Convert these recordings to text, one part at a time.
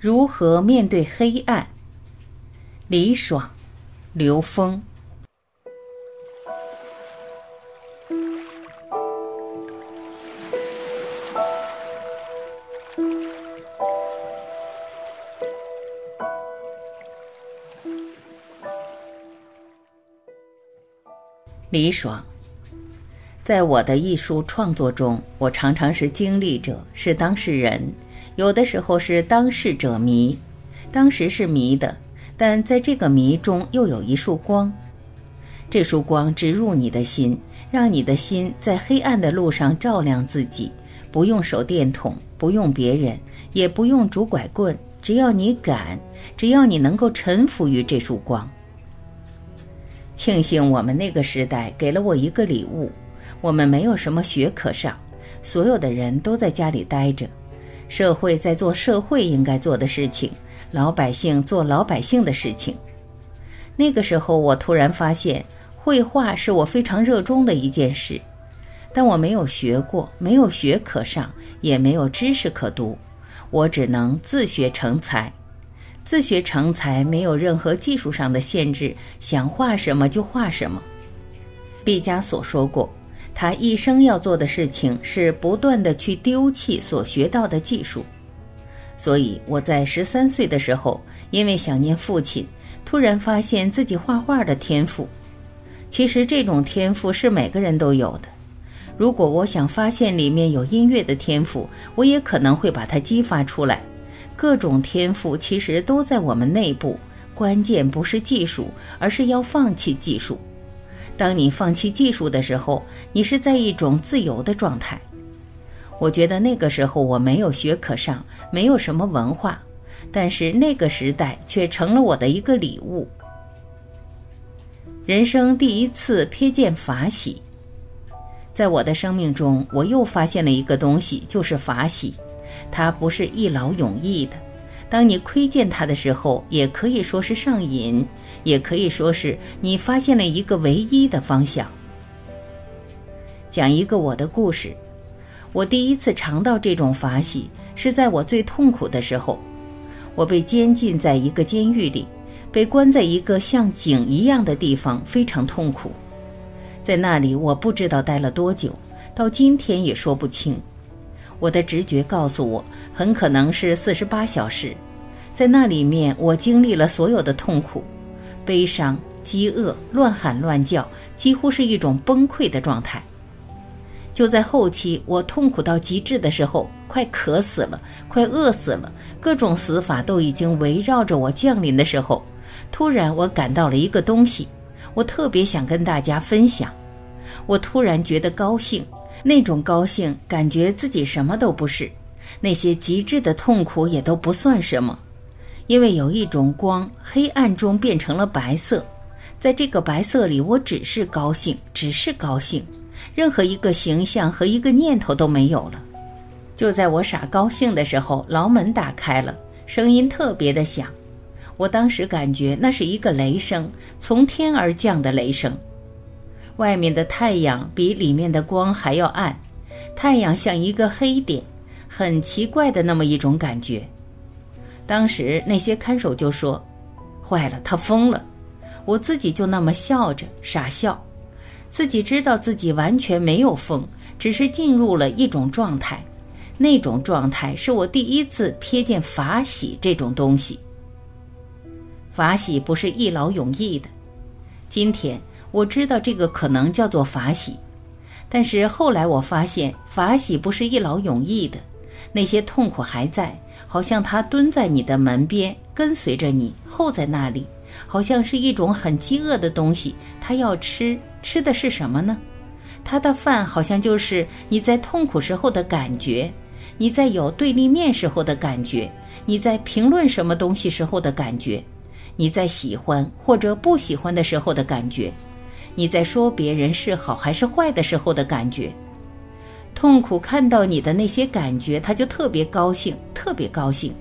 如何面对黑暗？李爽、刘峰。李爽，在我的艺术创作中，我常常是经历者，是当事人，有的时候是当事者迷。当时是迷的，但在这个迷中又有一束光，这束光直入你的心，让你的心在黑暗的路上照亮自己。不用手电筒，不用别人，也不用拄拐棍，只要你敢，只要你能够臣服于这束光。庆幸我们那个时代给了我一个礼物，我们没有什么学可上，所有的人都在家里待着，社会在做社会应该做的事情，老百姓做老百姓的事情。那个时候，我突然发现，绘画是我非常热衷的一件事，但我没有学过，没有学可上，也没有知识可读，我只能自学成才。自学成才，没有任何技术上的限制，想画什么就画什么。毕加索说过，他一生要做的事情是不断的去丢弃所学到的技术。所以我在十三岁的时候，因为想念父亲，突然发现自己画画的天赋。其实这种天赋是每个人都有的。如果我想发现里面有音乐的天赋，我也可能会把它激发出来。各种天赋其实都在我们内部，关键不是技术，而是要放弃技术。当你放弃技术的时候，你是在一种自由的状态。我觉得那个时候我没有学可上，没有什么文化，但是那个时代却成了我的一个礼物。人生第一次瞥见法喜，在我的生命中，我又发现了一个东西，就是法喜。它不是一劳永逸的，当你窥见它的时候，也可以说是上瘾，也可以说是你发现了一个唯一的方向。讲一个我的故事，我第一次尝到这种法喜是在我最痛苦的时候，我被监禁在一个监狱里，被关在一个像井一样的地方，非常痛苦。在那里，我不知道待了多久，到今天也说不清。我的直觉告诉我，很可能是四十八小时，在那里面，我经历了所有的痛苦、悲伤、饥饿、乱喊乱叫，几乎是一种崩溃的状态。就在后期，我痛苦到极致的时候，快渴死了，快饿死了，各种死法都已经围绕着我降临的时候，突然我感到了一个东西，我特别想跟大家分享，我突然觉得高兴。那种高兴，感觉自己什么都不是，那些极致的痛苦也都不算什么，因为有一种光，黑暗中变成了白色，在这个白色里，我只是高兴，只是高兴，任何一个形象和一个念头都没有了。就在我傻高兴的时候，牢门打开了，声音特别的响，我当时感觉那是一个雷声，从天而降的雷声。外面的太阳比里面的光还要暗，太阳像一个黑点，很奇怪的那么一种感觉。当时那些看守就说：“坏了，他疯了。”我自己就那么笑着傻笑，自己知道自己完全没有疯，只是进入了一种状态。那种状态是我第一次瞥见法喜这种东西。法喜不是一劳永逸的，今天。我知道这个可能叫做法喜，但是后来我发现法喜不是一劳永逸的，那些痛苦还在，好像它蹲在你的门边，跟随着你，候在那里，好像是一种很饥饿的东西，它要吃，吃的是什么呢？它的饭好像就是你在痛苦时候的感觉，你在有对立面时候的感觉，你在评论什么东西时候的感觉，你在喜欢或者不喜欢的时候的感觉。你在说别人是好还是坏的时候的感觉，痛苦看到你的那些感觉，他就特别高兴，特别高兴。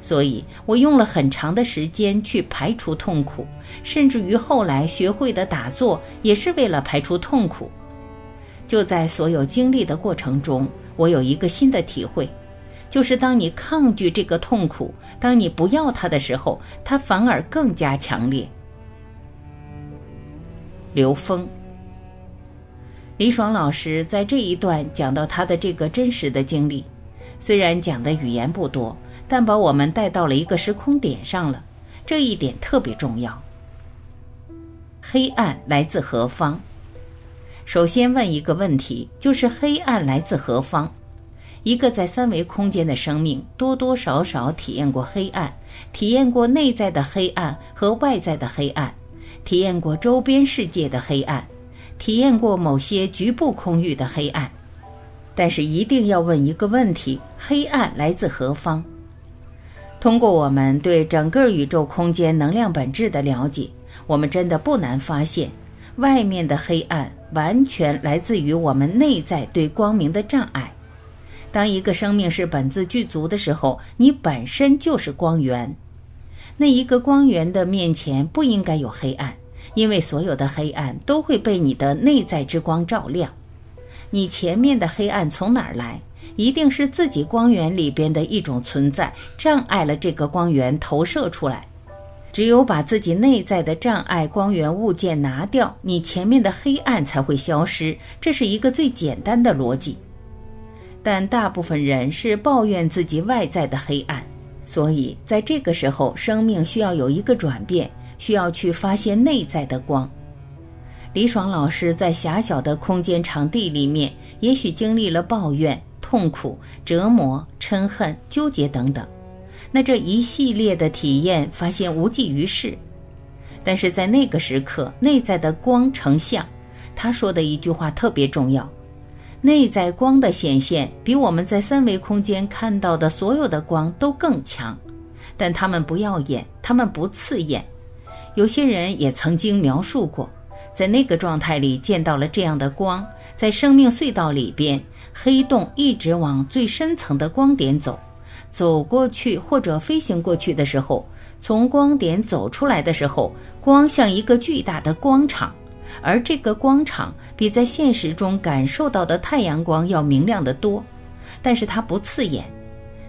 所以我用了很长的时间去排除痛苦，甚至于后来学会的打坐也是为了排除痛苦。就在所有经历的过程中，我有一个新的体会，就是当你抗拒这个痛苦，当你不要它的时候，它反而更加强烈。刘峰，李爽老师在这一段讲到他的这个真实的经历，虽然讲的语言不多，但把我们带到了一个时空点上了，这一点特别重要。黑暗来自何方？首先问一个问题，就是黑暗来自何方？一个在三维空间的生命，多多少少体验过黑暗，体验过内在的黑暗和外在的黑暗。体验过周边世界的黑暗，体验过某些局部空域的黑暗，但是一定要问一个问题：黑暗来自何方？通过我们对整个宇宙空间能量本质的了解，我们真的不难发现，外面的黑暗完全来自于我们内在对光明的障碍。当一个生命是本自具足的时候，你本身就是光源。那一个光源的面前不应该有黑暗，因为所有的黑暗都会被你的内在之光照亮。你前面的黑暗从哪儿来？一定是自己光源里边的一种存在障碍了这个光源投射出来。只有把自己内在的障碍光源物件拿掉，你前面的黑暗才会消失。这是一个最简单的逻辑。但大部分人是抱怨自己外在的黑暗。所以，在这个时候，生命需要有一个转变，需要去发现内在的光。李爽老师在狭小的空间场地里面，也许经历了抱怨、痛苦、折磨、嗔恨、纠结等等，那这一系列的体验，发现无济于事。但是在那个时刻，内在的光成像，他说的一句话特别重要。内在光的显现比我们在三维空间看到的所有的光都更强，但它们不耀眼，它们不刺眼。有些人也曾经描述过，在那个状态里见到了这样的光，在生命隧道里边，黑洞一直往最深层的光点走，走过去或者飞行过去的时候，从光点走出来的时候，光像一个巨大的光场。而这个光场比在现实中感受到的太阳光要明亮得多，但是它不刺眼。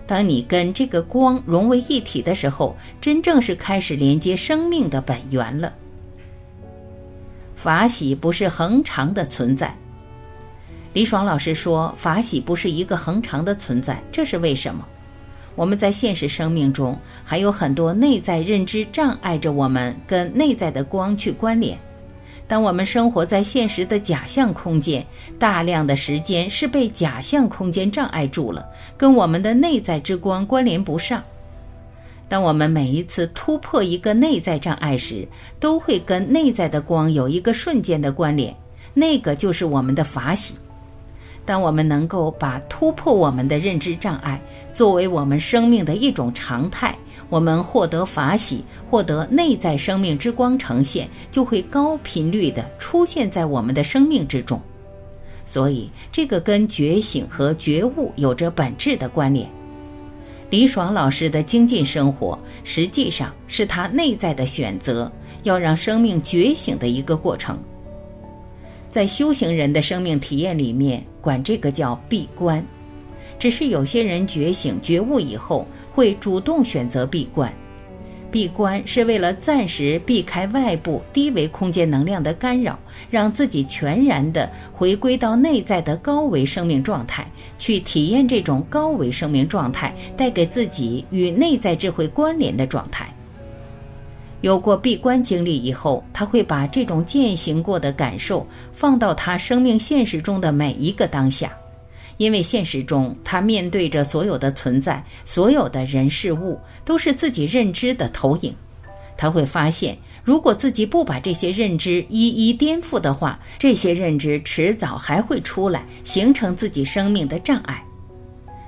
当你跟这个光融为一体的时候，真正是开始连接生命的本源了。法喜不是恒常的存在。李爽老师说，法喜不是一个恒常的存在，这是为什么？我们在现实生命中还有很多内在认知障碍着我们跟内在的光去关联。当我们生活在现实的假象空间，大量的时间是被假象空间障碍住了，跟我们的内在之光关联不上。当我们每一次突破一个内在障碍时，都会跟内在的光有一个瞬间的关联，那个就是我们的法喜。当我们能够把突破我们的认知障碍作为我们生命的一种常态。我们获得法喜，获得内在生命之光呈现，就会高频率的出现在我们的生命之中。所以，这个跟觉醒和觉悟有着本质的关联。李爽老师的精进生活，实际上是他内在的选择，要让生命觉醒的一个过程。在修行人的生命体验里面，管这个叫闭关。只是有些人觉醒觉悟以后。会主动选择闭关，闭关是为了暂时避开外部低维空间能量的干扰，让自己全然的回归到内在的高维生命状态，去体验这种高维生命状态带给自己与内在智慧关联的状态。有过闭关经历以后，他会把这种践行过的感受放到他生命现实中的每一个当下。因为现实中，他面对着所有的存在，所有的人事物都是自己认知的投影。他会发现，如果自己不把这些认知一一颠覆的话，这些认知迟早还会出来，形成自己生命的障碍。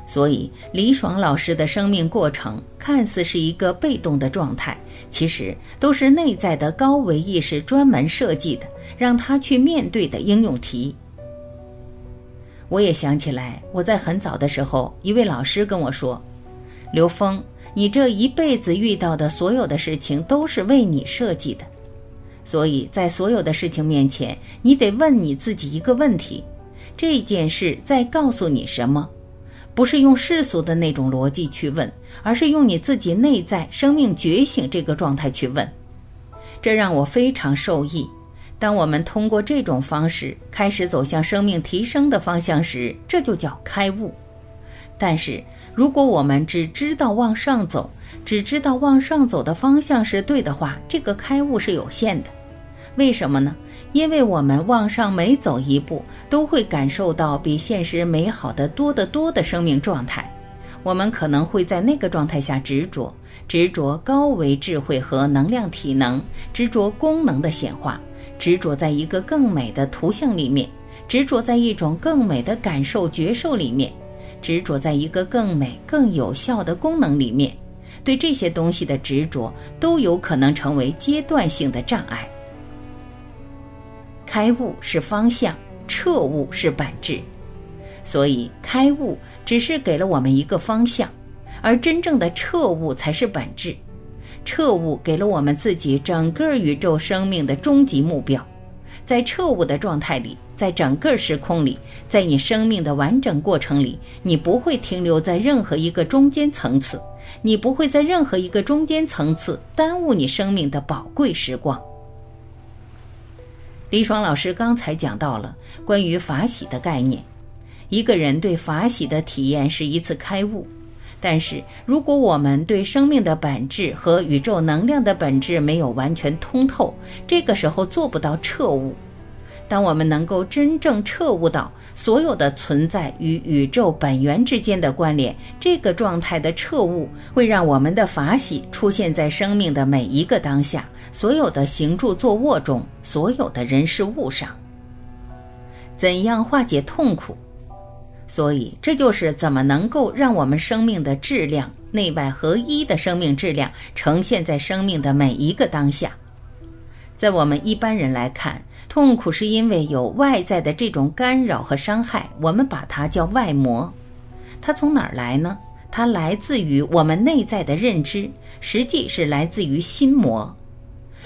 所以，李爽老师的生命过程看似是一个被动的状态，其实都是内在的高维意识专门设计的，让他去面对的应用题。我也想起来，我在很早的时候，一位老师跟我说：“刘峰，你这一辈子遇到的所有的事情都是为你设计的，所以在所有的事情面前，你得问你自己一个问题：这件事在告诉你什么？不是用世俗的那种逻辑去问，而是用你自己内在生命觉醒这个状态去问。这让我非常受益。当我们通过这种方式开始走向生命提升的方向时，这就叫开悟。但是，如果我们只知道往上走，只知道往上走的方向是对的话，这个开悟是有限的。为什么呢？因为我们往上每走一步，都会感受到比现实美好的多得多的生命状态。我们可能会在那个状态下执着，执着高维智慧和能量体能，执着功能的显化，执着在一个更美的图像里面，执着在一种更美的感受觉受里面。执着在一个更美、更有效的功能里面，对这些东西的执着都有可能成为阶段性的障碍。开悟是方向，彻悟是本质，所以开悟只是给了我们一个方向，而真正的彻悟才是本质。彻悟给了我们自己整个宇宙生命的终极目标，在彻悟的状态里。在整个时空里，在你生命的完整过程里，你不会停留在任何一个中间层次，你不会在任何一个中间层次耽误你生命的宝贵时光。李爽老师刚才讲到了关于法喜的概念，一个人对法喜的体验是一次开悟，但是如果我们对生命的本质和宇宙能量的本质没有完全通透，这个时候做不到彻悟。当我们能够真正彻悟到所有的存在与宇宙本源之间的关联，这个状态的彻悟会让我们的法喜出现在生命的每一个当下，所有的行住坐卧中，所有的人事物上。怎样化解痛苦？所以，这就是怎么能够让我们生命的质量内外合一的生命质量呈现在生命的每一个当下。在我们一般人来看。痛苦是因为有外在的这种干扰和伤害，我们把它叫外魔。它从哪儿来呢？它来自于我们内在的认知，实际是来自于心魔。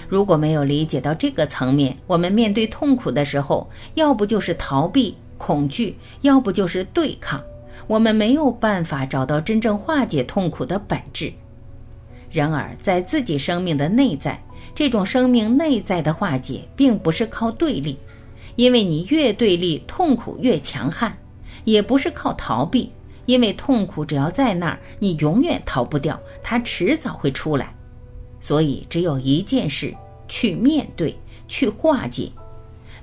如果没有理解到这个层面，我们面对痛苦的时候，要不就是逃避、恐惧，要不就是对抗。我们没有办法找到真正化解痛苦的本质。然而，在自己生命的内在。这种生命内在的化解，并不是靠对立，因为你越对立，痛苦越强悍；也不是靠逃避，因为痛苦只要在那儿，你永远逃不掉，它迟早会出来。所以，只有一件事：去面对，去化解。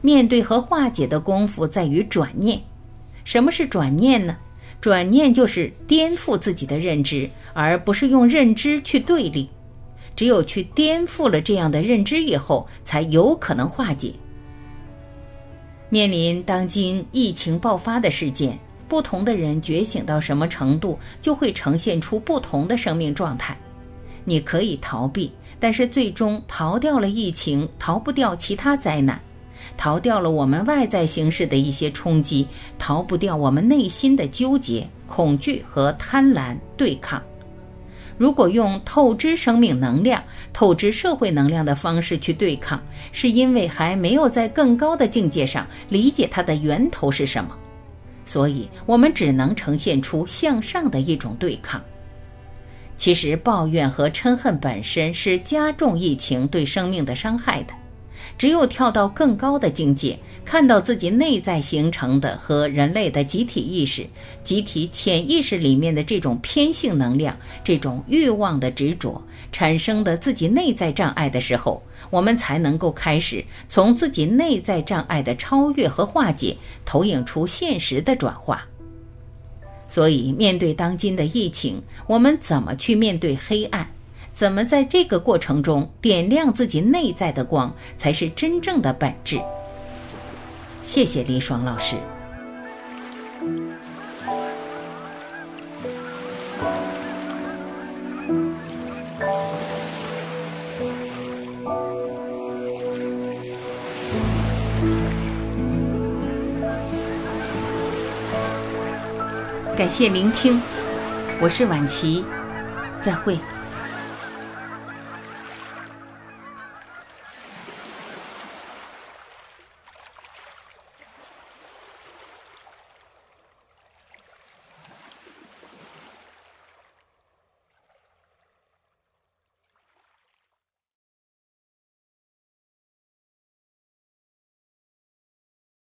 面对和化解的功夫在于转念。什么是转念呢？转念就是颠覆自己的认知，而不是用认知去对立。只有去颠覆了这样的认知以后，才有可能化解。面临当今疫情爆发的事件，不同的人觉醒到什么程度，就会呈现出不同的生命状态。你可以逃避，但是最终逃掉了疫情，逃不掉其他灾难，逃掉了我们外在形式的一些冲击，逃不掉我们内心的纠结、恐惧和贪婪对抗。如果用透支生命能量、透支社会能量的方式去对抗，是因为还没有在更高的境界上理解它的源头是什么，所以我们只能呈现出向上的一种对抗。其实，抱怨和嗔恨本身是加重疫情对生命的伤害的。只有跳到更高的境界，看到自己内在形成的和人类的集体意识、集体潜意识里面的这种偏性能量、这种欲望的执着产生的自己内在障碍的时候，我们才能够开始从自己内在障碍的超越和化解，投影出现实的转化。所以，面对当今的疫情，我们怎么去面对黑暗？怎么在这个过程中点亮自己内在的光，才是真正的本质。谢谢李爽老师。感谢聆听，我是晚琪，再会。